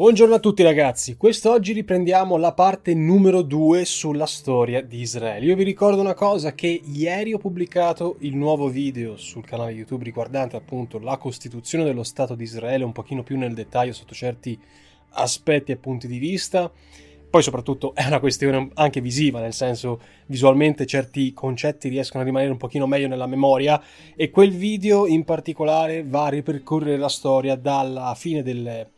Buongiorno a tutti ragazzi, quest'oggi riprendiamo la parte numero 2 sulla storia di Israele. Io vi ricordo una cosa che ieri ho pubblicato il nuovo video sul canale YouTube riguardante appunto la costituzione dello Stato di Israele un pochino più nel dettaglio sotto certi aspetti e punti di vista. Poi soprattutto è una questione anche visiva, nel senso visualmente certi concetti riescono a rimanere un pochino meglio nella memoria e quel video in particolare va a ripercorrere la storia dalla fine del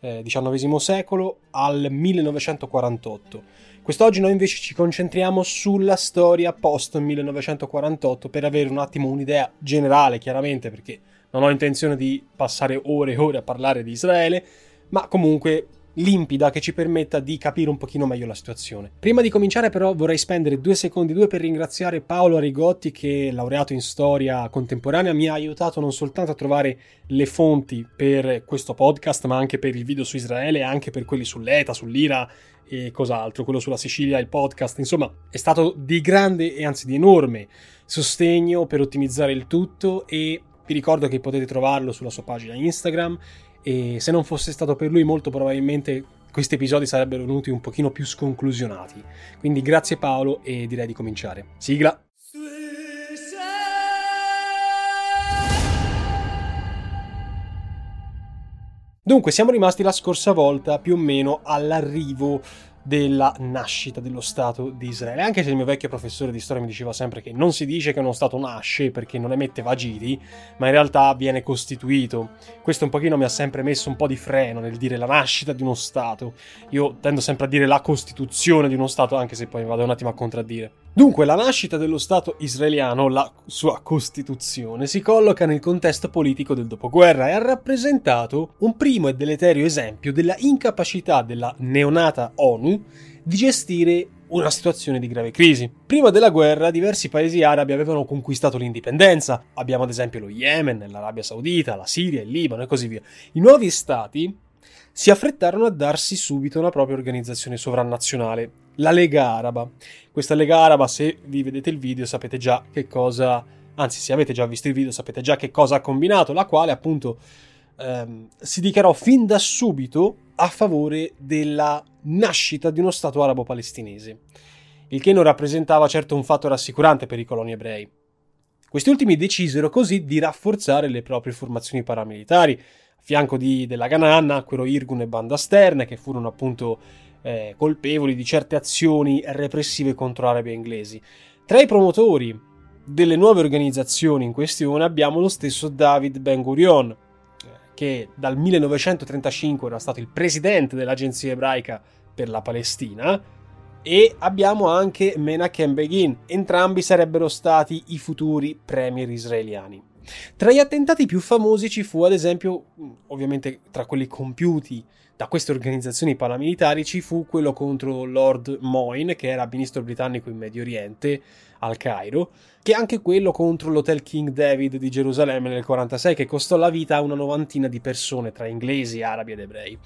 eh, XIX secolo al 1948. Quest'oggi noi invece ci concentriamo sulla storia post 1948 per avere un attimo un'idea generale, chiaramente, perché non ho intenzione di passare ore e ore a parlare di Israele, ma comunque limpida che ci permetta di capire un pochino meglio la situazione. Prima di cominciare però vorrei spendere due secondi due per ringraziare Paolo Arigotti che laureato in storia contemporanea mi ha aiutato non soltanto a trovare le fonti per questo podcast ma anche per il video su Israele e anche per quelli sull'ETA, sull'IRA e cos'altro, quello sulla Sicilia, il podcast, insomma è stato di grande e anzi di enorme sostegno per ottimizzare il tutto e vi ricordo che potete trovarlo sulla sua pagina Instagram e se non fosse stato per lui molto probabilmente questi episodi sarebbero venuti un pochino più sconclusionati. Quindi grazie Paolo e direi di cominciare. Sigla! Dunque, siamo rimasti la scorsa volta più o meno all'arrivo della nascita dello Stato di Israele. Anche se il mio vecchio professore di storia mi diceva sempre che non si dice che uno Stato nasce perché non emette vagiti, ma in realtà viene costituito. Questo un pochino mi ha sempre messo un po' di freno nel dire la nascita di uno Stato. Io tendo sempre a dire la costituzione di uno Stato, anche se poi vado un attimo a contraddire. Dunque, la nascita dello Stato israeliano, la sua Costituzione, si colloca nel contesto politico del dopoguerra e ha rappresentato un primo e deleterio esempio della incapacità della neonata ONU di gestire una situazione di grave crisi. Prima della guerra diversi paesi arabi avevano conquistato l'indipendenza, abbiamo ad esempio lo Yemen, l'Arabia Saudita, la Siria, il Libano e così via. I nuovi stati si affrettarono a darsi subito una propria organizzazione sovranazionale, la Lega Araba. Questa Lega Araba, se vi vedete il video, sapete già che cosa, anzi se avete già visto il video, sapete già che cosa ha combinato, la quale appunto ehm, si dichiarò fin da subito a favore della nascita di uno Stato arabo-palestinese, il che non rappresentava certo un fatto rassicurante per i coloni ebrei. Questi ultimi decisero così di rafforzare le proprie formazioni paramilitari, a fianco di, della Ganan nacquero Irgun e Banda Sterne, che furono appunto eh, colpevoli di certe azioni repressive contro arabi e inglesi. Tra i promotori delle nuove organizzazioni in questione abbiamo lo stesso David Ben Gurion, che dal 1935 era stato il presidente dell'agenzia ebraica per la Palestina, e abbiamo anche Menachem Begin, entrambi sarebbero stati i futuri premier israeliani. Tra gli attentati più famosi ci fu ad esempio, ovviamente tra quelli compiuti da queste organizzazioni paramilitari, ci fu quello contro Lord Moyne, che era ministro britannico in Medio Oriente al Cairo, che anche quello contro l'Hotel King David di Gerusalemme nel 1946, che costò la vita a una novantina di persone tra inglesi, arabi ed ebrei.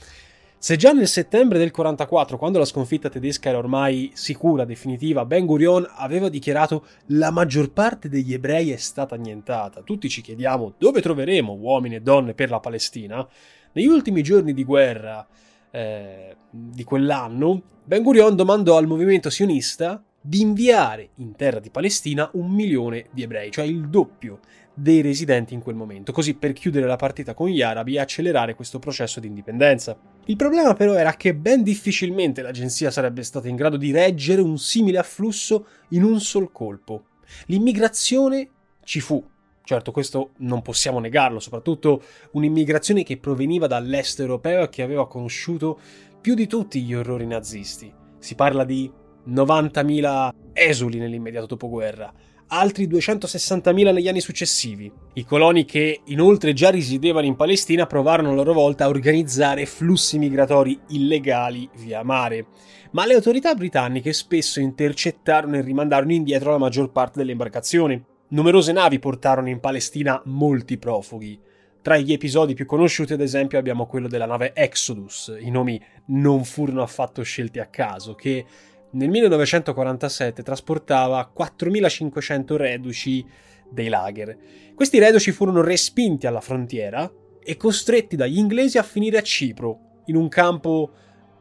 Se già nel settembre del 44, quando la sconfitta tedesca era ormai sicura, definitiva, Ben Gurion aveva dichiarato la maggior parte degli ebrei è stata annientata, tutti ci chiediamo dove troveremo uomini e donne per la Palestina, negli ultimi giorni di guerra eh, di quell'anno, Ben Gurion domandò al movimento sionista di inviare in terra di Palestina un milione di ebrei, cioè il doppio dei residenti in quel momento, così per chiudere la partita con gli arabi e accelerare questo processo di indipendenza. Il problema però era che ben difficilmente l'agenzia sarebbe stata in grado di reggere un simile afflusso in un sol colpo. L'immigrazione ci fu, Certo, questo non possiamo negarlo, soprattutto un'immigrazione che proveniva dall'est europeo e che aveva conosciuto più di tutti gli orrori nazisti. Si parla di 90.000 esuli nell'immediato dopoguerra, altri 260.000 negli anni successivi. I coloni che inoltre già risiedevano in Palestina provarono a loro volta a organizzare flussi migratori illegali via mare, ma le autorità britanniche spesso intercettarono e rimandarono indietro la maggior parte delle imbarcazioni. Numerose navi portarono in Palestina molti profughi. Tra gli episodi più conosciuti, ad esempio, abbiamo quello della nave Exodus. I nomi non furono affatto scelti a caso, che nel 1947 trasportava 4.500 reduci dei lager. Questi reduci furono respinti alla frontiera e costretti dagli inglesi a finire a Cipro, in un campo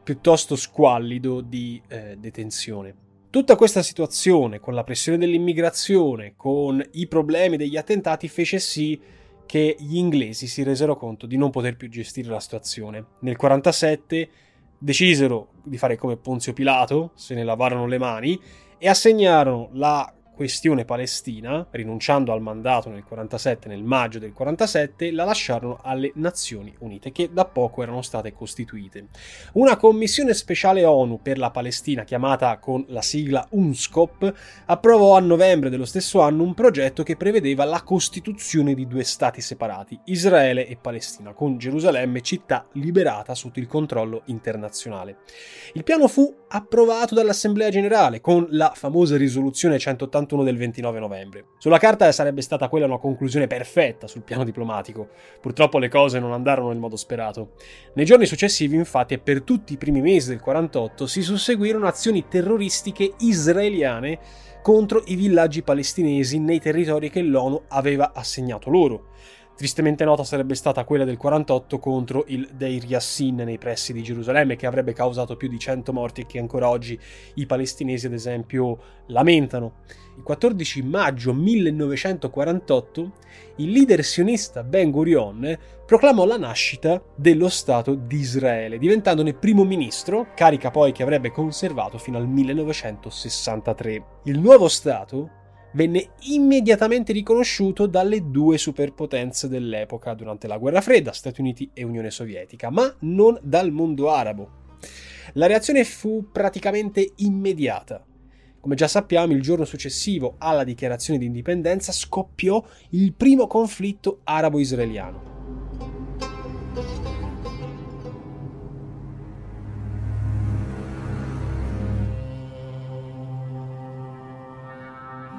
piuttosto squallido di eh, detenzione. Tutta questa situazione, con la pressione dell'immigrazione, con i problemi degli attentati, fece sì che gli inglesi si resero conto di non poter più gestire la situazione. Nel 1947 decisero di fare come Ponzio Pilato, se ne lavarono le mani e assegnarono la questione palestina, rinunciando al mandato nel 47, nel maggio del 47, la lasciarono alle Nazioni Unite, che da poco erano state costituite. Una commissione speciale ONU per la Palestina, chiamata con la sigla UNSCOP, approvò a novembre dello stesso anno un progetto che prevedeva la costituzione di due stati separati, Israele e Palestina, con Gerusalemme città liberata sotto il controllo internazionale. Il piano fu approvato dall'Assemblea Generale con la famosa risoluzione 180 71 del 29 novembre. Sulla carta sarebbe stata quella una conclusione perfetta sul piano diplomatico. Purtroppo le cose non andarono nel modo sperato. Nei giorni successivi, infatti, e per tutti i primi mesi del 48 si susseguirono azioni terroristiche israeliane contro i villaggi palestinesi nei territori che l'ONU aveva assegnato loro. Tristemente nota sarebbe stata quella del 48 contro il Deir Yassin nei pressi di Gerusalemme, che avrebbe causato più di 100 morti e che ancora oggi i palestinesi, ad esempio, lamentano. Il 14 maggio 1948 il leader sionista Ben Gurion proclamò la nascita dello Stato di Israele, diventandone primo ministro, carica poi che avrebbe conservato fino al 1963. Il nuovo Stato venne immediatamente riconosciuto dalle due superpotenze dell'epoca durante la guerra fredda, Stati Uniti e Unione Sovietica, ma non dal mondo arabo. La reazione fu praticamente immediata. Come già sappiamo, il giorno successivo alla dichiarazione di indipendenza scoppiò il primo conflitto arabo-israeliano.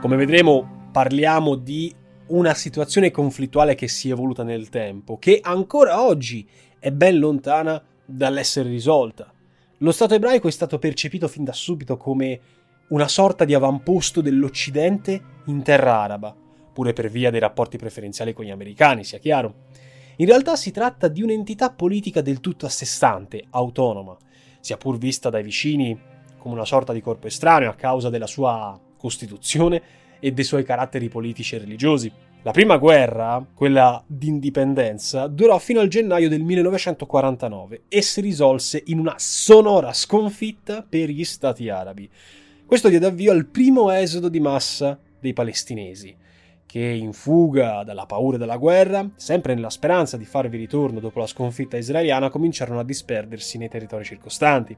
Come vedremo, parliamo di una situazione conflittuale che si è evoluta nel tempo, che ancora oggi è ben lontana dall'essere risolta. Lo Stato ebraico è stato percepito fin da subito come una sorta di avamposto dell'Occidente in terra araba, pure per via dei rapporti preferenziali con gli americani, sia chiaro. In realtà si tratta di un'entità politica del tutto a sé stante, autonoma, sia pur vista dai vicini come una sorta di corpo estraneo a causa della sua Costituzione e dei suoi caratteri politici e religiosi. La prima guerra, quella d'indipendenza, durò fino al gennaio del 1949 e si risolse in una sonora sconfitta per gli stati arabi. Questo diede avvio al primo esodo di massa dei palestinesi, che in fuga dalla paura della guerra, sempre nella speranza di farvi ritorno dopo la sconfitta israeliana, cominciarono a disperdersi nei territori circostanti.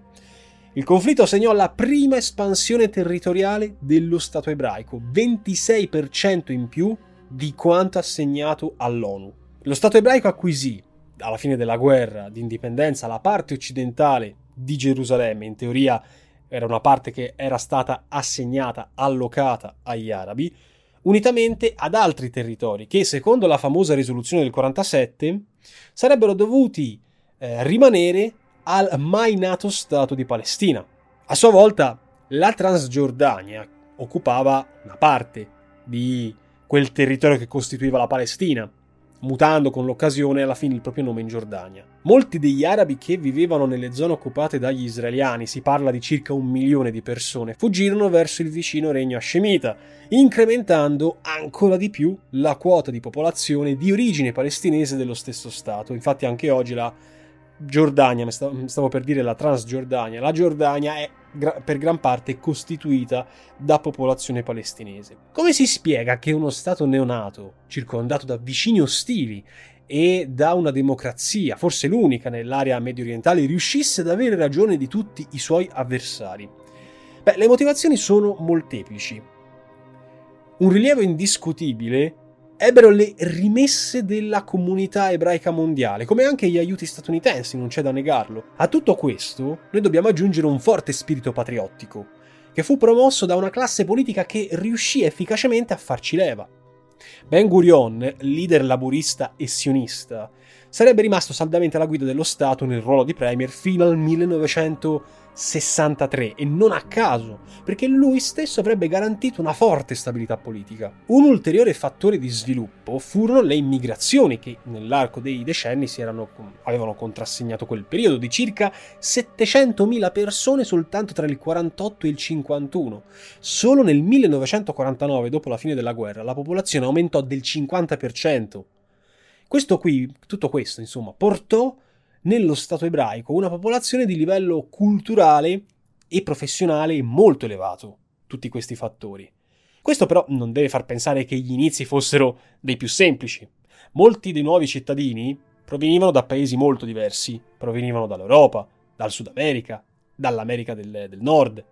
Il conflitto segnò la prima espansione territoriale dello Stato ebraico, 26% in più di quanto assegnato all'ONU. Lo Stato ebraico acquisì, alla fine della guerra di indipendenza, la parte occidentale di Gerusalemme, in teoria era una parte che era stata assegnata, allocata agli arabi, unitamente ad altri territori che, secondo la famosa risoluzione del 47, sarebbero dovuti eh, rimanere al mai nato Stato di Palestina. A sua volta, la Transgiordania occupava una parte di quel territorio che costituiva la Palestina. mutando con l'occasione alla fine il proprio nome in Giordania. Molti degli arabi che vivevano nelle zone occupate dagli israeliani, si parla di circa un milione di persone, fuggirono verso il vicino regno Hashemita, incrementando ancora di più la quota di popolazione di origine palestinese dello stesso Stato. Infatti anche oggi la Giordania, stavo per dire la Transgiordania, la Giordania è per gran parte costituita da popolazione palestinese. Come si spiega che uno Stato neonato, circondato da vicini ostili e da una democrazia, forse l'unica nell'area medio orientale, riuscisse ad avere ragione di tutti i suoi avversari? Beh, le motivazioni sono molteplici. Un rilievo indiscutibile ebbero le rimesse della comunità ebraica mondiale, come anche gli aiuti statunitensi, non c'è da negarlo. A tutto questo noi dobbiamo aggiungere un forte spirito patriottico, che fu promosso da una classe politica che riuscì efficacemente a farci leva. Ben Gurion, leader laburista e sionista, sarebbe rimasto saldamente alla guida dello Stato nel ruolo di premier fino al 1900 63 e non a caso, perché lui stesso avrebbe garantito una forte stabilità politica. Un ulteriore fattore di sviluppo furono le immigrazioni che nell'arco dei decenni erano, avevano contrassegnato quel periodo di circa 700.000 persone soltanto tra il 48 e il 51. Solo nel 1949, dopo la fine della guerra, la popolazione aumentò del 50%. Questo qui, tutto questo, insomma, portò nello Stato ebraico una popolazione di livello culturale e professionale molto elevato. Tutti questi fattori. Questo però non deve far pensare che gli inizi fossero dei più semplici. Molti dei nuovi cittadini provenivano da paesi molto diversi, provenivano dall'Europa, dal Sud America, dall'America del, del Nord,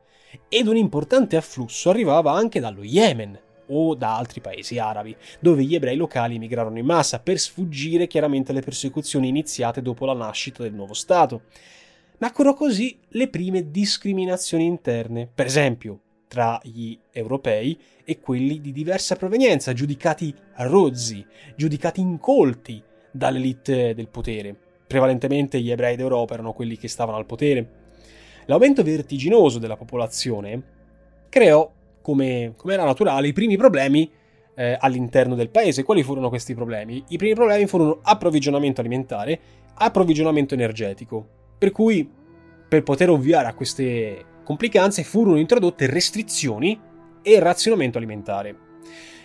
ed un importante afflusso arrivava anche dallo Yemen, o da altri paesi arabi, dove gli ebrei locali emigrarono in massa per sfuggire chiaramente alle persecuzioni iniziate dopo la nascita del nuovo Stato. Nacquero così le prime discriminazioni interne, per esempio tra gli europei e quelli di diversa provenienza, giudicati rozzi, giudicati incolti dall'elite del potere. Prevalentemente gli ebrei d'Europa erano quelli che stavano al potere. L'aumento vertiginoso della popolazione creò come, come era naturale, i primi problemi eh, all'interno del paese. Quali furono questi problemi? I primi problemi furono approvvigionamento alimentare, approvvigionamento energetico. Per cui, per poter ovviare a queste complicanze, furono introdotte restrizioni e razionamento alimentare.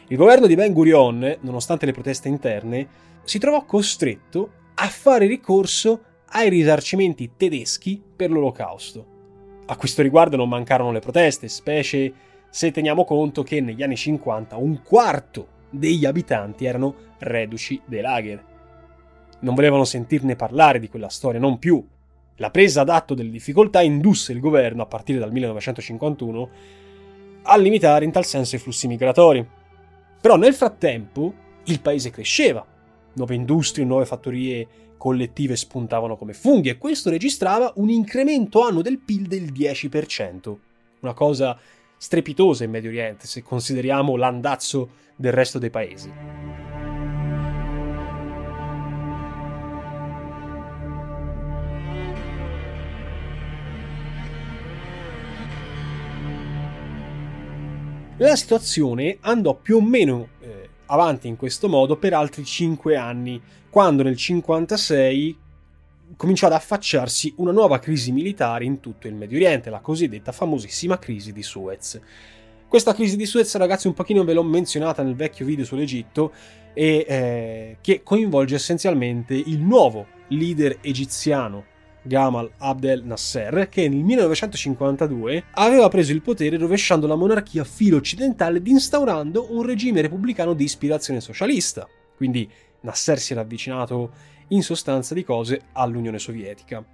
Il governo di Ben Gurion, nonostante le proteste interne, si trovò costretto a fare ricorso ai risarcimenti tedeschi per l'olocausto. A questo riguardo non mancarono le proteste, specie se teniamo conto che negli anni 50 un quarto degli abitanti erano reduci dei lager. Non volevano sentirne parlare di quella storia, non più. La presa d'atto delle difficoltà indusse il governo, a partire dal 1951, a limitare in tal senso i flussi migratori. Però nel frattempo il paese cresceva, nuove industrie, nuove fattorie collettive spuntavano come funghi e questo registrava un incremento anno del PIL del 10%, una cosa strepitose in Medio Oriente se consideriamo l'andazzo del resto dei paesi. La situazione andò più o meno eh, avanti in questo modo per altri 5 anni, quando nel 1956 cominciò ad affacciarsi una nuova crisi militare in tutto il Medio Oriente, la cosiddetta famosissima crisi di Suez. Questa crisi di Suez, ragazzi, un pochino ve l'ho menzionata nel vecchio video sull'Egitto, e eh, che coinvolge essenzialmente il nuovo leader egiziano Gamal Abdel Nasser, che nel 1952 aveva preso il potere rovesciando la monarchia filo occidentale ed instaurando un regime repubblicano di ispirazione socialista. Quindi Nasser si era avvicinato in sostanza di cose all'Unione Sovietica.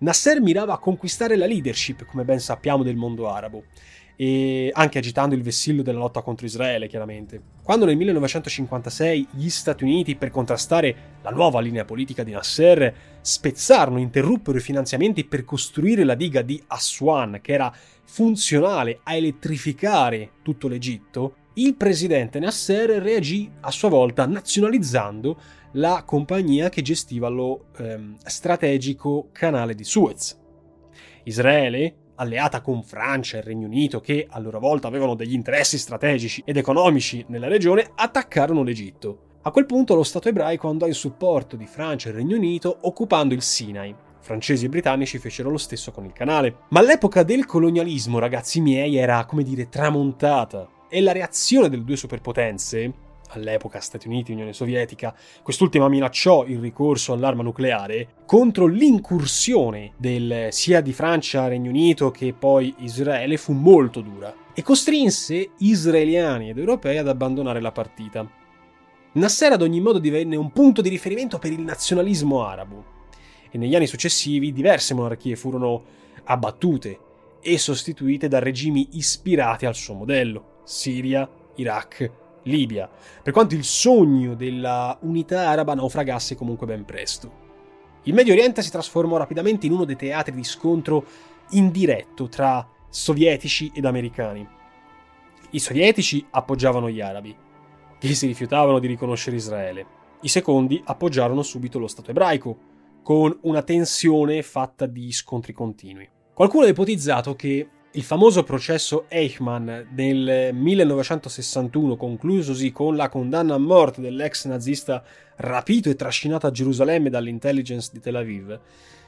Nasser mirava a conquistare la leadership, come ben sappiamo, del mondo arabo, e anche agitando il vessillo della lotta contro Israele, chiaramente. Quando nel 1956 gli Stati Uniti, per contrastare la nuova linea politica di Nasser, spezzarono, interruppero i finanziamenti per costruire la diga di Aswan, che era funzionale a elettrificare tutto l'Egitto, il presidente Nasser reagì a sua volta nazionalizzando la compagnia che gestiva lo ehm, strategico canale di Suez. Israele, alleata con Francia e Regno Unito, che a loro volta avevano degli interessi strategici ed economici nella regione, attaccarono l'Egitto. A quel punto lo Stato ebraico andò in supporto di Francia e Regno Unito occupando il Sinai. Francesi e britannici fecero lo stesso con il canale. Ma l'epoca del colonialismo, ragazzi miei, era, come dire, tramontata. E la reazione delle due superpotenze, all'epoca Stati Uniti e Unione Sovietica, quest'ultima minacciò il ricorso all'arma nucleare contro l'incursione del, sia di Francia, Regno Unito che poi Israele fu molto dura e costrinse israeliani ed europei ad abbandonare la partita. Nasser ad ogni modo divenne un punto di riferimento per il nazionalismo arabo e negli anni successivi diverse monarchie furono abbattute e sostituite da regimi ispirati al suo modello, Siria, Iraq, Libia, per quanto il sogno della unità araba naufragasse comunque ben presto. Il Medio Oriente si trasformò rapidamente in uno dei teatri di scontro indiretto tra sovietici ed americani. I sovietici appoggiavano gli arabi, che si rifiutavano di riconoscere Israele. I secondi appoggiarono subito lo Stato ebraico, con una tensione fatta di scontri continui. Qualcuno ha ipotizzato che il famoso processo Eichmann del 1961, conclusosi con la condanna a morte dell'ex nazista rapito e trascinato a Gerusalemme dall'intelligence di Tel Aviv,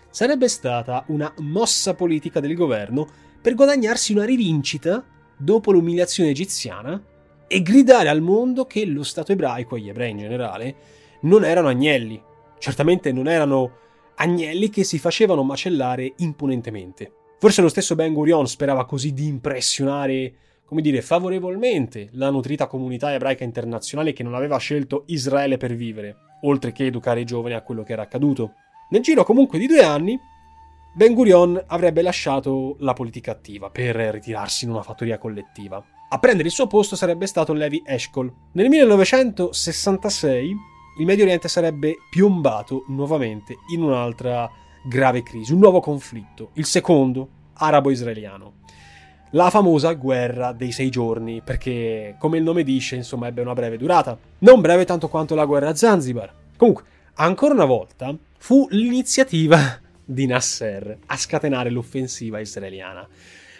sarebbe stata una mossa politica del governo per guadagnarsi una rivincita dopo l'umiliazione egiziana e gridare al mondo che lo Stato ebraico e gli ebrei in generale non erano agnelli, certamente non erano agnelli che si facevano macellare impunentemente. Forse lo stesso Ben Gurion sperava così di impressionare, come dire, favorevolmente la nutrita comunità ebraica internazionale che non aveva scelto Israele per vivere, oltre che educare i giovani a quello che era accaduto. Nel giro comunque di due anni, Ben Gurion avrebbe lasciato la politica attiva per ritirarsi in una fattoria collettiva. A prendere il suo posto sarebbe stato Levi Eshkol. Nel 1966 il Medio Oriente sarebbe piombato nuovamente in un'altra grave crisi, un nuovo conflitto, il secondo arabo-israeliano. La famosa guerra dei sei giorni, perché come il nome dice, insomma, ebbe una breve durata. Non breve tanto quanto la guerra a Zanzibar. Comunque, ancora una volta, fu l'iniziativa di Nasser a scatenare l'offensiva israeliana.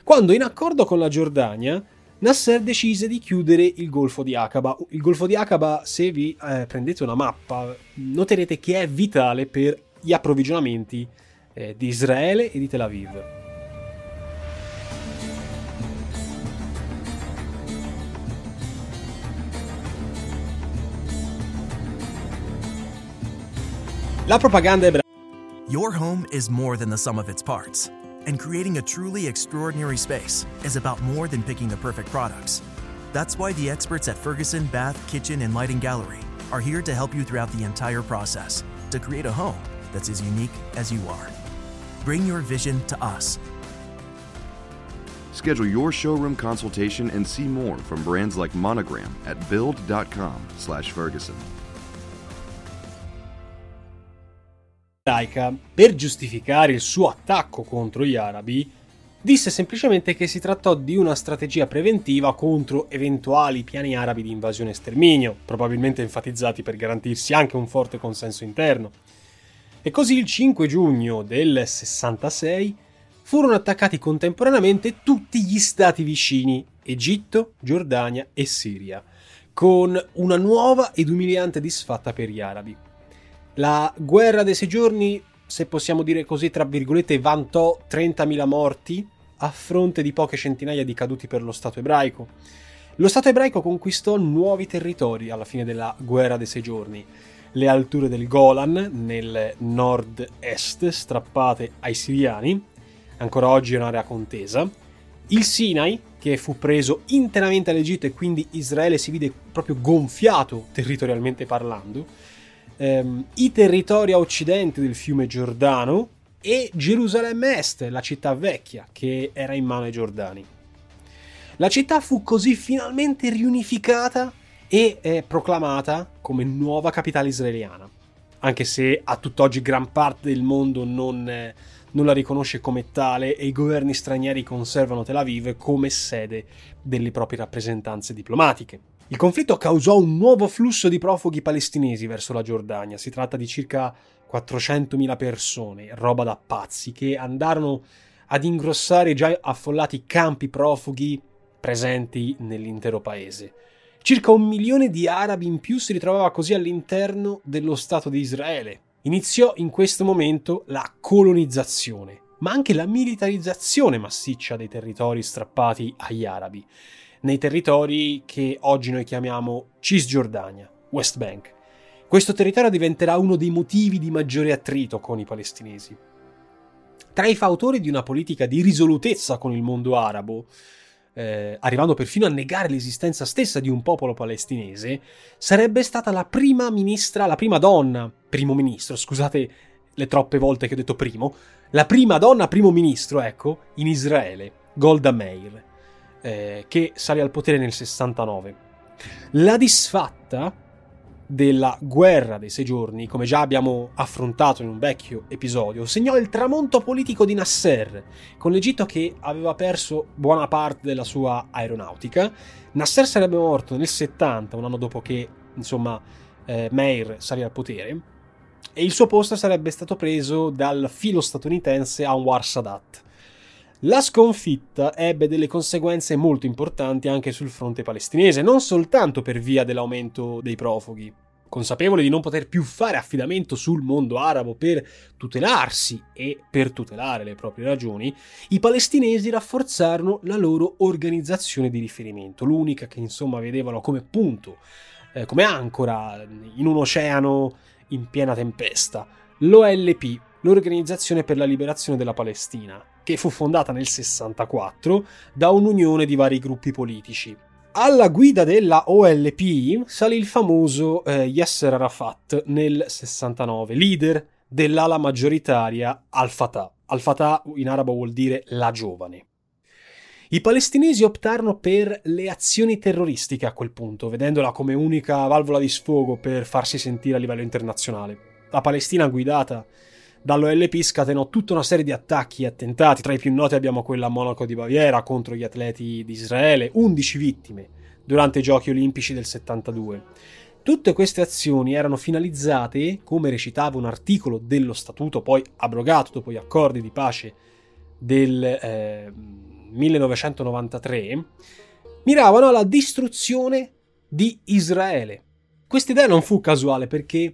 Quando, in accordo con la Giordania, Nasser decise di chiudere il Golfo di Aqaba. Il Golfo di Aqaba, se vi eh, prendete una mappa, noterete che è vitale per gli approvvigionamenti eh, di Israele e di Tel Aviv. La propaganda ebrea. Your home is more than the sum of its parts, and creating a truly extraordinary space is about more than picking the perfect products. That's why the experts at Ferguson Bath, Kitchen, and Lighting Gallery are here to help you throughout the entire process to create a home that's as unique as you are. Bring your vision to us. Schedule your showroom consultation and see more from brands like Monogram at build.com/ferguson. per giustificare il suo attacco contro gli arabi, disse semplicemente che si trattò di una strategia preventiva contro eventuali piani arabi di invasione e sterminio, probabilmente enfatizzati per garantirsi anche un forte consenso interno. E così il 5 giugno del 66 furono attaccati contemporaneamente tutti gli stati vicini, Egitto, Giordania e Siria, con una nuova ed umiliante disfatta per gli arabi. La guerra dei sei giorni, se possiamo dire così, tra virgolette, vantò 30.000 morti a fronte di poche centinaia di caduti per lo Stato ebraico. Lo Stato ebraico conquistò nuovi territori alla fine della guerra dei sei giorni le alture del Golan nel nord-est strappate ai siriani, ancora oggi è un'area contesa, il Sinai, che fu preso interamente all'Egitto e quindi Israele si vide proprio gonfiato territorialmente parlando, ehm, i territori a occidente del fiume Giordano e Gerusalemme Est, la città vecchia, che era in mano ai Giordani. La città fu così finalmente riunificata e è proclamata come nuova capitale israeliana, anche se a tutt'oggi gran parte del mondo non, eh, non la riconosce come tale e i governi stranieri conservano Tel Aviv come sede delle proprie rappresentanze diplomatiche. Il conflitto causò un nuovo flusso di profughi palestinesi verso la Giordania, si tratta di circa 400.000 persone, roba da pazzi, che andarono ad ingrossare i già affollati campi profughi presenti nell'intero paese Circa un milione di arabi in più si ritrovava così all'interno dello Stato di Israele. Iniziò in questo momento la colonizzazione, ma anche la militarizzazione massiccia dei territori strappati agli arabi, nei territori che oggi noi chiamiamo Cisgiordania, West Bank. Questo territorio diventerà uno dei motivi di maggiore attrito con i palestinesi. Tra i fautori di una politica di risolutezza con il mondo arabo, eh, arrivando perfino a negare l'esistenza stessa di un popolo palestinese, sarebbe stata la prima ministra, la prima donna, primo ministro, scusate le troppe volte che ho detto primo, la prima donna primo ministro, ecco, in Israele, Golda Meir, eh, che sale al potere nel 69. La disfatta della guerra dei sei giorni, come già abbiamo affrontato in un vecchio episodio, segnò il tramonto politico di Nasser, con l'Egitto che aveva perso buona parte della sua aeronautica. Nasser sarebbe morto nel 70, un anno dopo che, insomma, eh, Meir salì al potere, e il suo posto sarebbe stato preso dal filo statunitense Anwar Sadat. La sconfitta ebbe delle conseguenze molto importanti anche sul fronte palestinese, non soltanto per via dell'aumento dei profughi. Consapevoli di non poter più fare affidamento sul mondo arabo per tutelarsi e per tutelare le proprie ragioni, i palestinesi rafforzarono la loro organizzazione di riferimento, l'unica che insomma vedevano come punto, eh, come ancora in un oceano in piena tempesta, l'OLP, l'Organizzazione per la Liberazione della Palestina, che fu fondata nel 64 da un'unione di vari gruppi politici. Alla guida della OLP salì il famoso eh, Yasser Arafat nel 69, leader dell'ala maggioritaria Al-Fatah. Al-Fatah in arabo vuol dire la giovane. I palestinesi optarono per le azioni terroristiche a quel punto, vedendola come unica valvola di sfogo per farsi sentire a livello internazionale. La Palestina guidata dall'OLP scatenò tutta una serie di attacchi e attentati, tra i più noti abbiamo quella a Monaco di Baviera contro gli atleti di Israele, 11 vittime durante i Giochi olimpici del 72. Tutte queste azioni erano finalizzate, come recitava un articolo dello statuto poi abrogato dopo gli accordi di pace del eh, 1993, miravano alla distruzione di Israele. Questa idea non fu casuale perché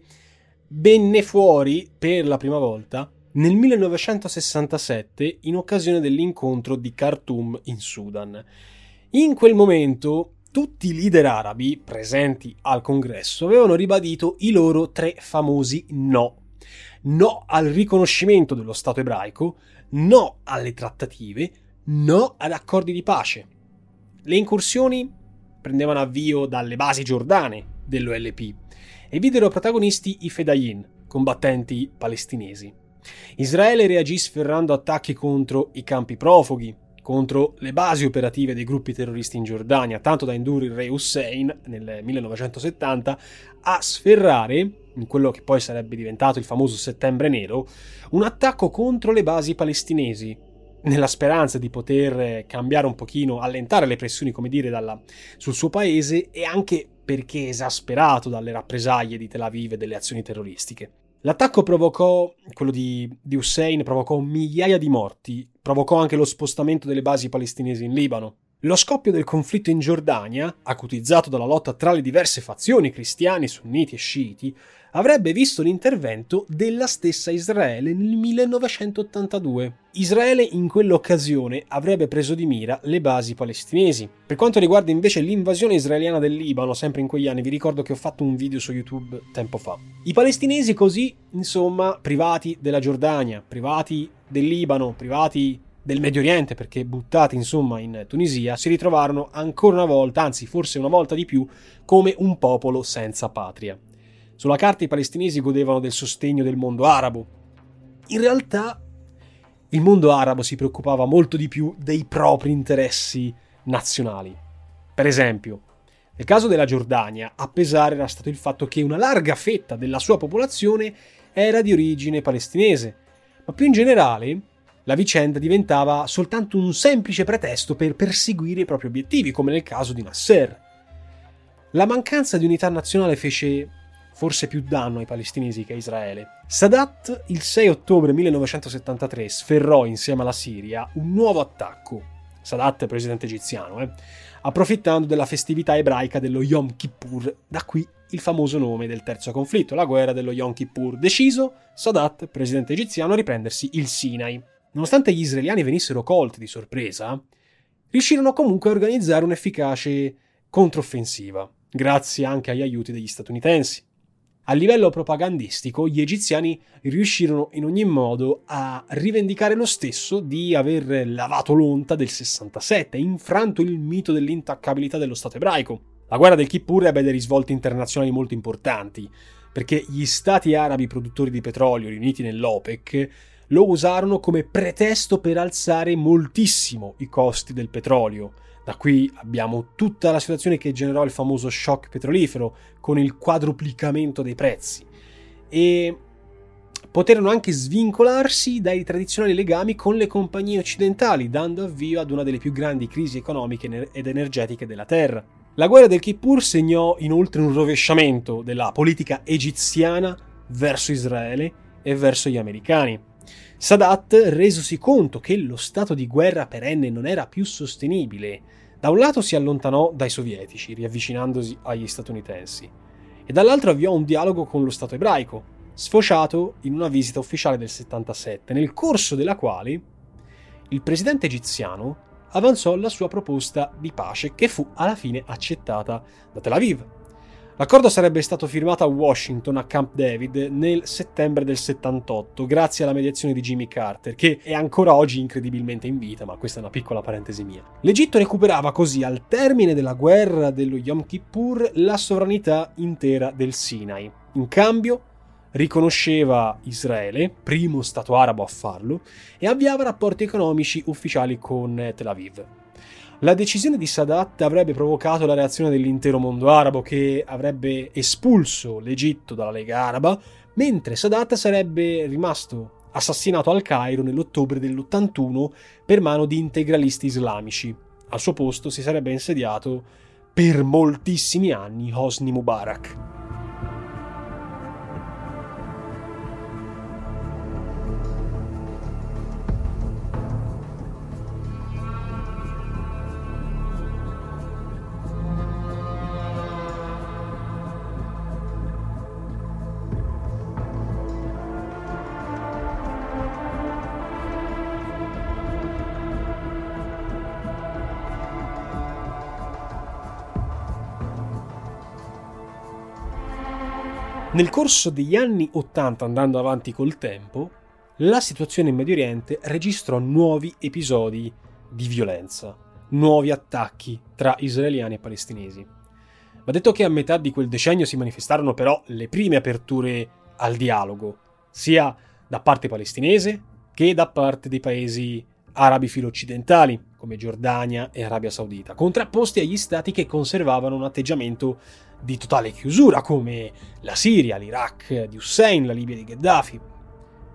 venne fuori per la prima volta nel 1967 in occasione dell'incontro di Khartoum in Sudan. In quel momento tutti i leader arabi presenti al congresso avevano ribadito i loro tre famosi no. No al riconoscimento dello Stato ebraico, no alle trattative, no ad accordi di pace. Le incursioni prendevano avvio dalle basi giordane dell'OLP e videro protagonisti i Fedayin, combattenti palestinesi. Israele reagì sferrando attacchi contro i campi profughi, contro le basi operative dei gruppi terroristi in Giordania, tanto da indurre il re Hussein nel 1970 a sferrare, in quello che poi sarebbe diventato il famoso Settembre Nero, un attacco contro le basi palestinesi, nella speranza di poter cambiare un pochino, allentare le pressioni, come dire, dalla, sul suo paese e anche perché esasperato dalle rappresaglie di Tel Aviv e delle azioni terroristiche. L'attacco provocò, quello di, di Hussein, provocò migliaia di morti, provocò anche lo spostamento delle basi palestinesi in Libano. Lo scoppio del conflitto in Giordania, acutizzato dalla lotta tra le diverse fazioni cristiani, sunniti e sciiti, avrebbe visto l'intervento della stessa Israele nel 1982. Israele in quell'occasione avrebbe preso di mira le basi palestinesi. Per quanto riguarda invece l'invasione israeliana del Libano, sempre in quegli anni, vi ricordo che ho fatto un video su YouTube tempo fa. I palestinesi così, insomma, privati della Giordania, privati del Libano, privati del Medio Oriente, perché buttati insomma in Tunisia, si ritrovarono ancora una volta, anzi forse una volta di più, come un popolo senza patria. Sulla carta i palestinesi godevano del sostegno del mondo arabo. In realtà il mondo arabo si preoccupava molto di più dei propri interessi nazionali. Per esempio, nel caso della Giordania, a pesare era stato il fatto che una larga fetta della sua popolazione era di origine palestinese, ma più in generale la vicenda diventava soltanto un semplice pretesto per perseguire i propri obiettivi, come nel caso di Nasser. La mancanza di unità nazionale fece forse più danno ai palestinesi che a Israele. Sadat il 6 ottobre 1973 sferrò insieme alla Siria un nuovo attacco Sadat presidente egiziano, eh, approfittando della festività ebraica dello Yom Kippur, da qui il famoso nome del terzo conflitto, la guerra dello Yom Kippur. Deciso, Sadat, presidente egiziano, a riprendersi il Sinai. Nonostante gli israeliani venissero colti di sorpresa, riuscirono comunque a organizzare un'efficace controffensiva, grazie anche agli aiuti degli statunitensi. A livello propagandistico, gli egiziani riuscirono in ogni modo a rivendicare lo stesso di aver lavato l'onta del 67 e infranto il mito dell'intaccabilità dello Stato ebraico. La guerra del Kippur ebbe dei risvolti internazionali molto importanti, perché gli stati arabi produttori di petrolio riuniti nell'OPEC lo usarono come pretesto per alzare moltissimo i costi del petrolio, da qui abbiamo tutta la situazione che generò il famoso shock petrolifero, con il quadruplicamento dei prezzi. E poterono anche svincolarsi dai tradizionali legami con le compagnie occidentali, dando avvio ad una delle più grandi crisi economiche ed energetiche della Terra. La guerra del Kippur segnò inoltre un rovesciamento della politica egiziana verso Israele e verso gli americani. Sadat, resosi conto che lo stato di guerra perenne non era più sostenibile, da un lato si allontanò dai sovietici, riavvicinandosi agli statunitensi, e dall'altro avviò un dialogo con lo Stato ebraico, sfociato in una visita ufficiale del 77, nel corso della quale il presidente egiziano avanzò la sua proposta di pace che fu alla fine accettata da Tel Aviv. L'accordo sarebbe stato firmato a Washington, a Camp David, nel settembre del 78, grazie alla mediazione di Jimmy Carter, che è ancora oggi incredibilmente in vita, ma questa è una piccola parentesi mia. L'Egitto recuperava così, al termine della guerra dello Yom Kippur, la sovranità intera del Sinai. In cambio, riconosceva Israele, primo stato arabo a farlo, e avviava rapporti economici ufficiali con Tel Aviv. La decisione di Sadat avrebbe provocato la reazione dell'intero mondo arabo che avrebbe espulso l'Egitto dalla Lega Araba, mentre Sadat sarebbe rimasto assassinato al Cairo nell'ottobre dell'81 per mano di integralisti islamici. Al suo posto si sarebbe insediato per moltissimi anni Hosni Mubarak. Nel corso degli anni 80, andando avanti col tempo, la situazione in Medio Oriente registrò nuovi episodi di violenza, nuovi attacchi tra israeliani e palestinesi. Va detto che a metà di quel decennio si manifestarono però le prime aperture al dialogo, sia da parte palestinese che da parte dei paesi arabi filo-occidentali, come Giordania e Arabia Saudita, contrapposti agli stati che conservavano un atteggiamento di totale chiusura come la Siria, l'Iraq di Hussein, la Libia di Gheddafi.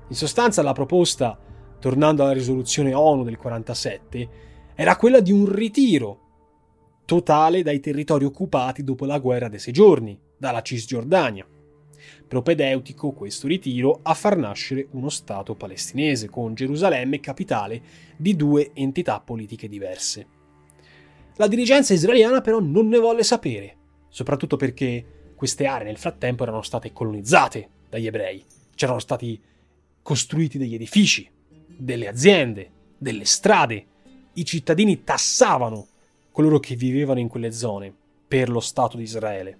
In sostanza la proposta, tornando alla risoluzione ONU del 47, era quella di un ritiro totale dai territori occupati dopo la guerra dei sei giorni, dalla Cisgiordania. Propedeutico questo ritiro a far nascere uno Stato palestinese con Gerusalemme capitale di due entità politiche diverse. La dirigenza israeliana però non ne volle sapere soprattutto perché queste aree nel frattempo erano state colonizzate dagli ebrei, c'erano stati costruiti degli edifici, delle aziende, delle strade, i cittadini tassavano coloro che vivevano in quelle zone per lo Stato di Israele.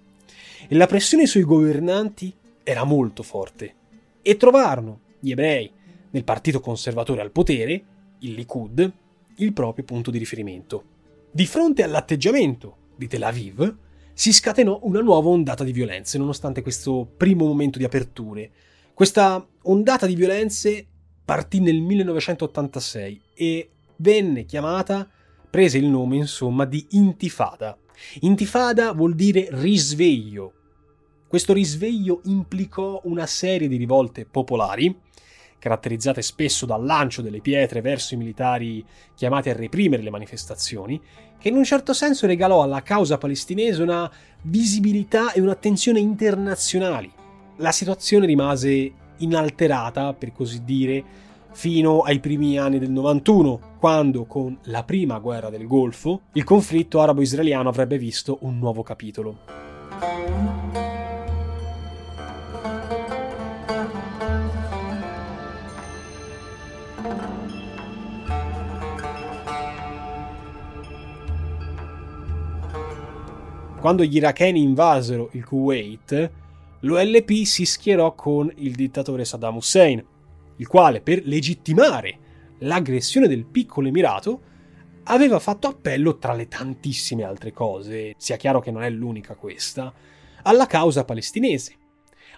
E la pressione sui governanti era molto forte e trovarono gli ebrei nel partito conservatore al potere, il Likud, il proprio punto di riferimento. Di fronte all'atteggiamento di Tel Aviv, si scatenò una nuova ondata di violenze, nonostante questo primo momento di aperture. Questa ondata di violenze partì nel 1986 e venne chiamata, prese il nome insomma di Intifada. Intifada vuol dire risveglio. Questo risveglio implicò una serie di rivolte popolari, caratterizzate spesso dal lancio delle pietre verso i militari chiamati a reprimere le manifestazioni, che in un certo senso regalò alla causa palestinese una visibilità e un'attenzione internazionali. La situazione rimase inalterata, per così dire, fino ai primi anni del 91, quando con la prima guerra del Golfo il conflitto arabo-israeliano avrebbe visto un nuovo capitolo. Quando gli iracheni invasero il Kuwait, l'OLP si schierò con il dittatore Saddam Hussein, il quale, per legittimare l'aggressione del piccolo Emirato, aveva fatto appello, tra le tantissime altre cose, sia chiaro che non è l'unica questa, alla causa palestinese.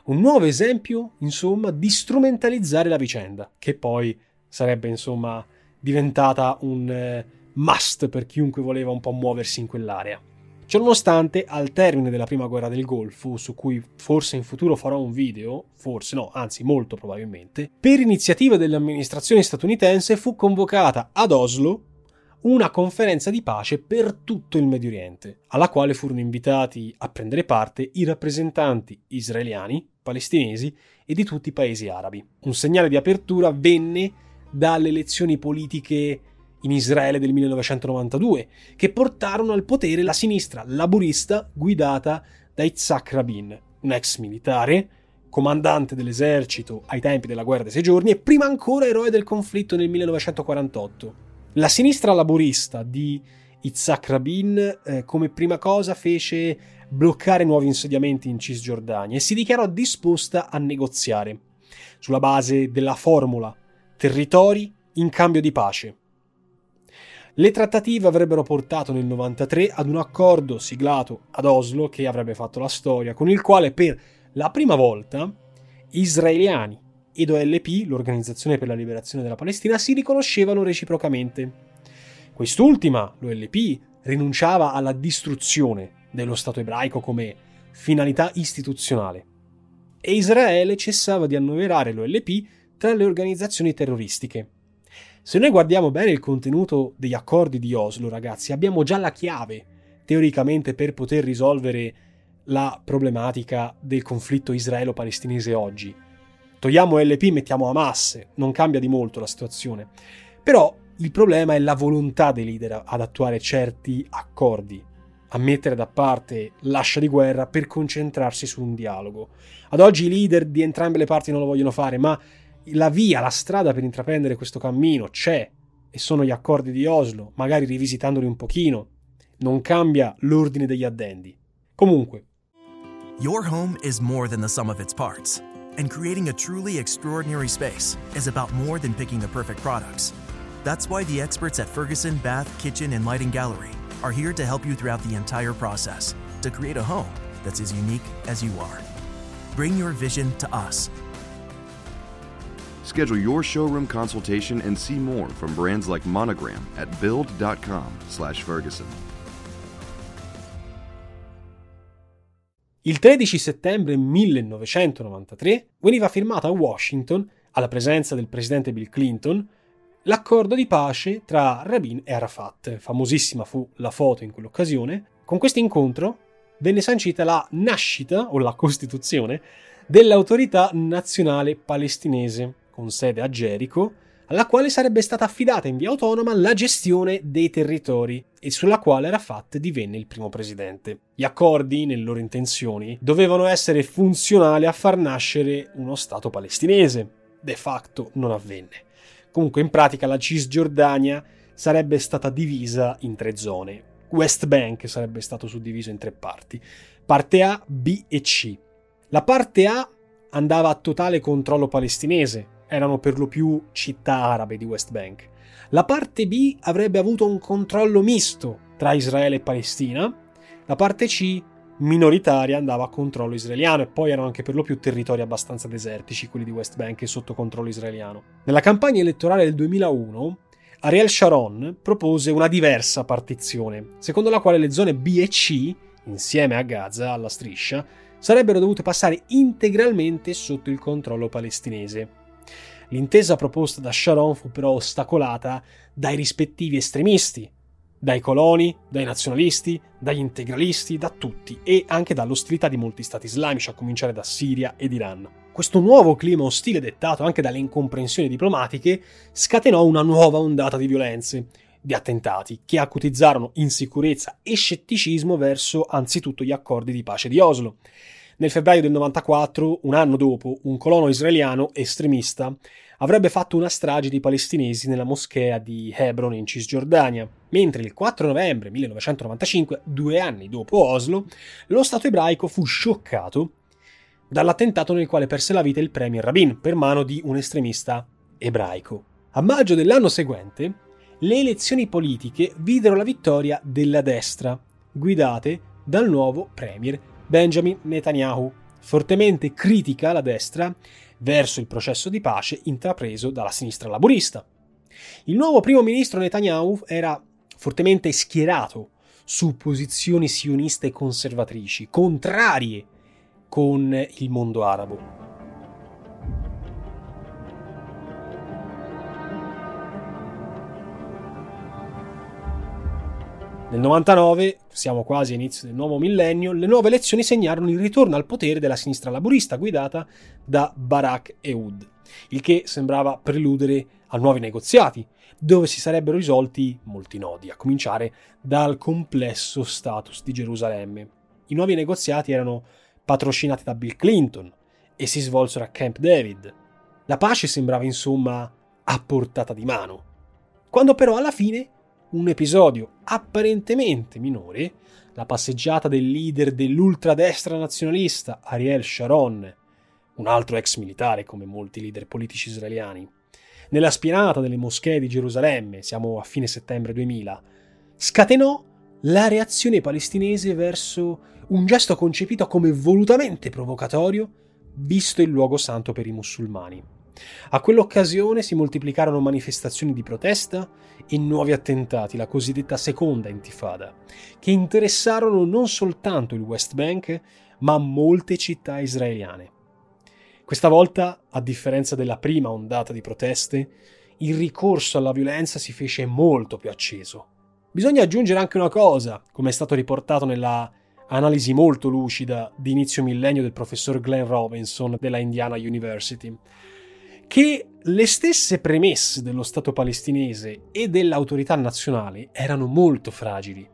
Un nuovo esempio, insomma, di strumentalizzare la vicenda, che poi sarebbe, insomma, diventata un eh, must per chiunque voleva un po' muoversi in quell'area. Ciononostante, al termine della prima guerra del Golfo, su cui forse in futuro farò un video, forse no, anzi molto probabilmente, per iniziativa dell'amministrazione statunitense fu convocata ad Oslo una conferenza di pace per tutto il Medio Oriente, alla quale furono invitati a prendere parte i rappresentanti israeliani, palestinesi e di tutti i paesi arabi. Un segnale di apertura venne dalle elezioni politiche in Israele del 1992, che portarono al potere la sinistra laburista guidata da Yitzhak Rabin, un ex militare, comandante dell'esercito ai tempi della guerra dei sei giorni e prima ancora eroe del conflitto nel 1948. La sinistra laburista di Yitzhak Rabin eh, come prima cosa fece bloccare nuovi insediamenti in Cisgiordania e si dichiarò disposta a negoziare sulla base della formula territori in cambio di pace le trattative avrebbero portato nel 93 ad un accordo siglato ad Oslo che avrebbe fatto la storia, con il quale per la prima volta israeliani ed OLP, l'Organizzazione per la Liberazione della Palestina, si riconoscevano reciprocamente. Quest'ultima, l'OLP, rinunciava alla distruzione dello Stato ebraico come finalità istituzionale e Israele cessava di annoverare l'OLP tra le organizzazioni terroristiche. Se noi guardiamo bene il contenuto degli accordi di Oslo, ragazzi, abbiamo già la chiave, teoricamente, per poter risolvere la problematica del conflitto israelo-palestinese oggi. Togliamo LP, mettiamo Hamas, non cambia di molto la situazione. Però il problema è la volontà dei leader ad attuare certi accordi, a mettere da parte l'ascia di guerra per concentrarsi su un dialogo. Ad oggi i leader di entrambe le parti non lo vogliono fare, ma la via, la strada per intraprendere questo cammino c'è e sono gli accordi di Oslo, magari rivisitandoli un pochino. Non cambia l'ordine degli addendi. Comunque. Your home is more than the sum of its parts. And creating a truly extraordinary space is about more than picking the perfect products. That's why the experts at Ferguson Bath, Kitchen, and Lighting Gallery are here to help you throughout the entire process to create a home that's as unique as you are. Bring your vision to us Schedule your showroom consultation and see more from brands like Monogram at build.com/ferguson. Il 13 settembre 1993 veniva firmato a Washington, alla presenza del presidente Bill Clinton, l'accordo di pace tra Rabin e Arafat. Famosissima fu la foto in quell'occasione. Con questo incontro venne sancita la nascita o la costituzione dell'autorità nazionale palestinese con sede a Gerico, alla quale sarebbe stata affidata in via autonoma la gestione dei territori e sulla quale Arafat divenne il primo presidente. Gli accordi, nelle loro intenzioni, dovevano essere funzionali a far nascere uno Stato palestinese. De facto non avvenne. Comunque, in pratica, la Cisgiordania sarebbe stata divisa in tre zone. West Bank sarebbe stato suddiviso in tre parti. Parte A, B e C. La parte A andava a totale controllo palestinese, erano per lo più città arabe di West Bank. La parte B avrebbe avuto un controllo misto tra Israele e Palestina, la parte C minoritaria andava a controllo israeliano e poi erano anche per lo più territori abbastanza desertici, quelli di West Bank e sotto controllo israeliano. Nella campagna elettorale del 2001, Ariel Sharon propose una diversa partizione, secondo la quale le zone B e C, insieme a Gaza, alla striscia, sarebbero dovute passare integralmente sotto il controllo palestinese. L'intesa proposta da Sharon fu però ostacolata dai rispettivi estremisti, dai coloni, dai nazionalisti, dagli integralisti, da tutti e anche dall'ostilità di molti stati islamici, a cominciare da Siria ed Iran. Questo nuovo clima ostile, dettato anche dalle incomprensioni diplomatiche, scatenò una nuova ondata di violenze, di attentati, che acutizzarono insicurezza e scetticismo verso anzitutto gli accordi di pace di Oslo. Nel febbraio del 94, un anno dopo, un colono israeliano estremista avrebbe fatto una strage di palestinesi nella moschea di Hebron in Cisgiordania, mentre il 4 novembre 1995, due anni dopo Oslo, lo Stato ebraico fu scioccato dall'attentato nel quale perse la vita il premier Rabin per mano di un estremista ebraico. A maggio dell'anno seguente, le elezioni politiche videro la vittoria della destra, guidate dal nuovo premier Benjamin Netanyahu, fortemente critica la destra verso il processo di pace intrapreso dalla sinistra laburista. Il nuovo primo ministro Netanyahu era fortemente schierato su posizioni sioniste conservatrici, contrarie con il mondo arabo. Nel 99, siamo quasi all'inizio del nuovo millennio, le nuove elezioni segnarono il ritorno al potere della sinistra laburista guidata da Barak Ehud, il che sembrava preludere a nuovi negoziati, dove si sarebbero risolti molti nodi, a cominciare dal complesso status di Gerusalemme. I nuovi negoziati erano patrocinati da Bill Clinton e si svolsero a Camp David. La pace sembrava insomma a portata di mano. Quando però alla fine un episodio apparentemente minore, la passeggiata del leader dell'ultradestra nazionalista Ariel Sharon, un altro ex militare come molti leader politici israeliani, nella spianata delle moschee di Gerusalemme, siamo a fine settembre 2000, scatenò la reazione palestinese verso un gesto concepito come volutamente provocatorio, visto il luogo santo per i musulmani. A quell'occasione si moltiplicarono manifestazioni di protesta e nuovi attentati, la cosiddetta seconda intifada, che interessarono non soltanto il West Bank, ma molte città israeliane. Questa volta, a differenza della prima ondata di proteste, il ricorso alla violenza si fece molto più acceso. Bisogna aggiungere anche una cosa, come è stato riportato nella analisi molto lucida di inizio millennio del professor Glenn Robinson della Indiana University che le stesse premesse dello Stato palestinese e dell'autorità nazionale erano molto fragili.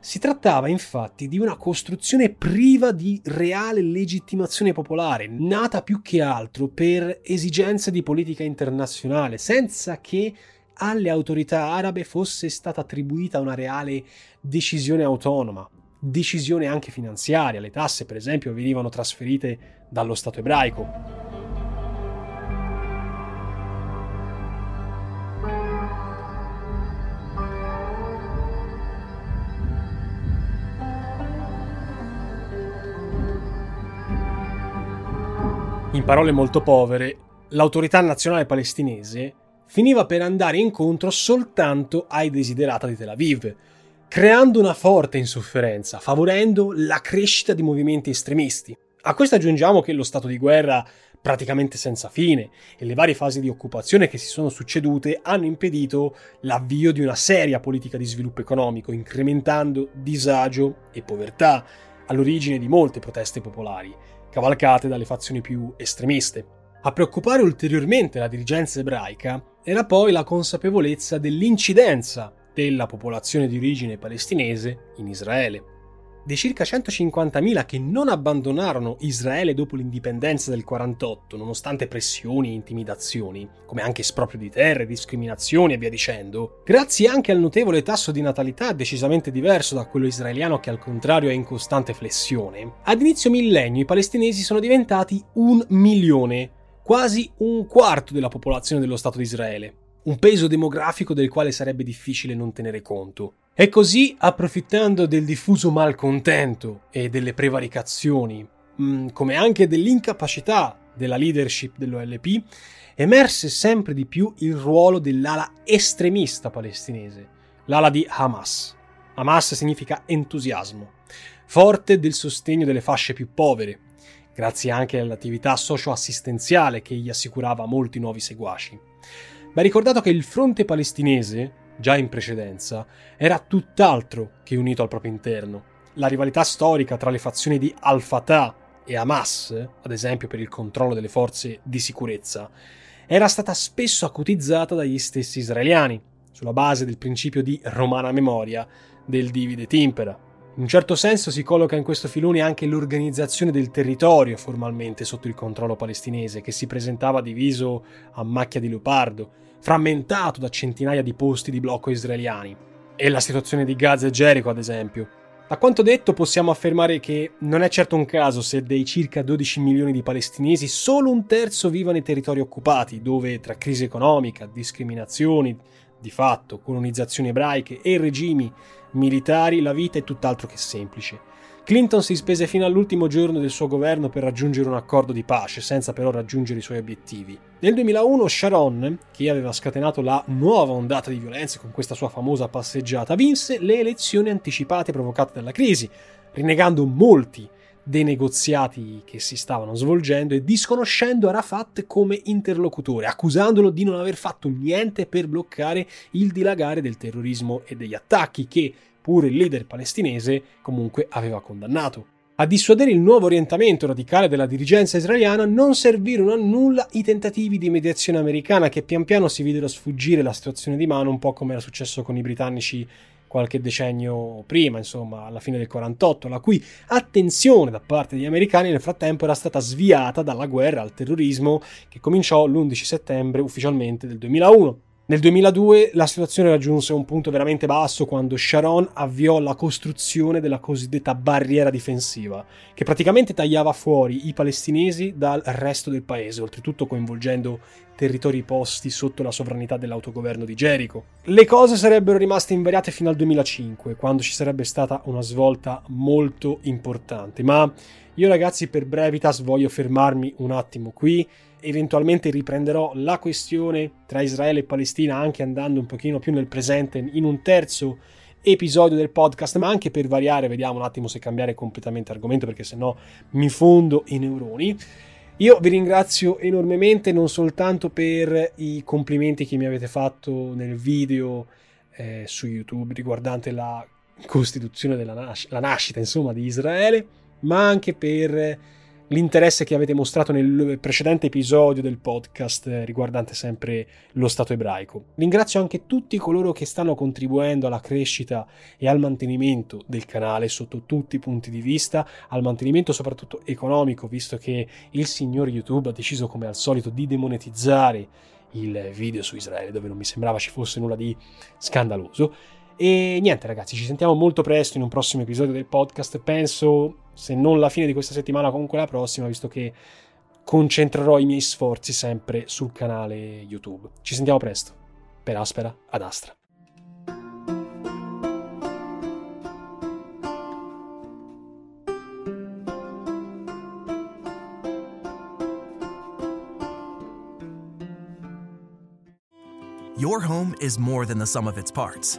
Si trattava infatti di una costruzione priva di reale legittimazione popolare, nata più che altro per esigenze di politica internazionale, senza che alle autorità arabe fosse stata attribuita una reale decisione autonoma, decisione anche finanziaria. Le tasse, per esempio, venivano trasferite dallo Stato ebraico. In parole molto povere, l'autorità nazionale palestinese finiva per andare incontro soltanto ai desiderata di Tel Aviv, creando una forte insofferenza, favorendo la crescita di movimenti estremisti. A questo aggiungiamo che lo stato di guerra praticamente senza fine e le varie fasi di occupazione che si sono succedute hanno impedito l'avvio di una seria politica di sviluppo economico, incrementando disagio e povertà all'origine di molte proteste popolari cavalcate dalle fazioni più estremiste. A preoccupare ulteriormente la dirigenza ebraica era poi la consapevolezza dell'incidenza della popolazione di origine palestinese in Israele dei circa 150.000 che non abbandonarono Israele dopo l'indipendenza del 48, nonostante pressioni e intimidazioni, come anche esproprio di terre, discriminazioni e via dicendo, grazie anche al notevole tasso di natalità decisamente diverso da quello israeliano che al contrario è in costante flessione, ad inizio millennio i palestinesi sono diventati un milione, quasi un quarto della popolazione dello Stato di Israele, un peso demografico del quale sarebbe difficile non tenere conto. E così, approfittando del diffuso malcontento e delle prevaricazioni, mm, come anche dell'incapacità della leadership dell'OLP, emerse sempre di più il ruolo dell'ala estremista palestinese, l'ala di Hamas. Hamas significa entusiasmo, forte del sostegno delle fasce più povere, grazie anche all'attività socio-assistenziale che gli assicurava molti nuovi seguaci. Va ricordato che il fronte palestinese, già in precedenza, era tutt'altro che unito al proprio interno. La rivalità storica tra le fazioni di Al-Fatah e Hamas, ad esempio per il controllo delle forze di sicurezza, era stata spesso acutizzata dagli stessi israeliani, sulla base del principio di romana memoria del divide timpera. In un certo senso si colloca in questo filone anche l'organizzazione del territorio formalmente sotto il controllo palestinese, che si presentava diviso a macchia di leopardo, frammentato da centinaia di posti di blocco israeliani. E la situazione di Gaza e Gerico, ad esempio, da quanto detto possiamo affermare che non è certo un caso se dei circa 12 milioni di palestinesi solo un terzo viva nei territori occupati, dove tra crisi economica, discriminazioni, di fatto, colonizzazioni ebraiche e regimi militari la vita è tutt'altro che semplice. Clinton si spese fino all'ultimo giorno del suo governo per raggiungere un accordo di pace, senza però raggiungere i suoi obiettivi. Nel 2001 Sharon, che aveva scatenato la nuova ondata di violenze con questa sua famosa passeggiata, vinse le elezioni anticipate provocate dalla crisi, rinnegando molti dei negoziati che si stavano svolgendo e disconoscendo Arafat come interlocutore, accusandolo di non aver fatto niente per bloccare il dilagare del terrorismo e degli attacchi che pure il leader palestinese comunque aveva condannato. A dissuadere il nuovo orientamento radicale della dirigenza israeliana non servirono a nulla i tentativi di mediazione americana che pian piano si videro sfuggire la situazione di mano, un po' come era successo con i britannici qualche decennio prima, insomma, alla fine del 48, la cui attenzione da parte degli americani nel frattempo era stata sviata dalla guerra al terrorismo che cominciò l'11 settembre ufficialmente del 2001. Nel 2002 la situazione raggiunse un punto veramente basso quando Sharon avviò la costruzione della cosiddetta barriera difensiva, che praticamente tagliava fuori i palestinesi dal resto del paese, oltretutto coinvolgendo territori posti sotto la sovranità dell'autogoverno di Gerico. Le cose sarebbero rimaste invariate fino al 2005, quando ci sarebbe stata una svolta molto importante, ma io ragazzi per brevitas voglio fermarmi un attimo qui eventualmente riprenderò la questione tra Israele e Palestina anche andando un pochino più nel presente in un terzo episodio del podcast, ma anche per variare, vediamo un attimo se cambiare completamente argomento perché sennò mi fondo i neuroni. Io vi ringrazio enormemente non soltanto per i complimenti che mi avete fatto nel video eh, su YouTube riguardante la costituzione della nas- la nascita insomma di Israele, ma anche per l'interesse che avete mostrato nel precedente episodio del podcast eh, riguardante sempre lo Stato ebraico. Ringrazio anche tutti coloro che stanno contribuendo alla crescita e al mantenimento del canale sotto tutti i punti di vista, al mantenimento soprattutto economico, visto che il signor YouTube ha deciso come al solito di demonetizzare il video su Israele, dove non mi sembrava ci fosse nulla di scandaloso. E niente ragazzi, ci sentiamo molto presto in un prossimo episodio del podcast, penso se non la fine di questa settimana comunque la prossima, visto che concentrerò i miei sforzi sempre sul canale YouTube. Ci sentiamo presto, per Aspera ad Astra. Your home is more than the sum of its parts.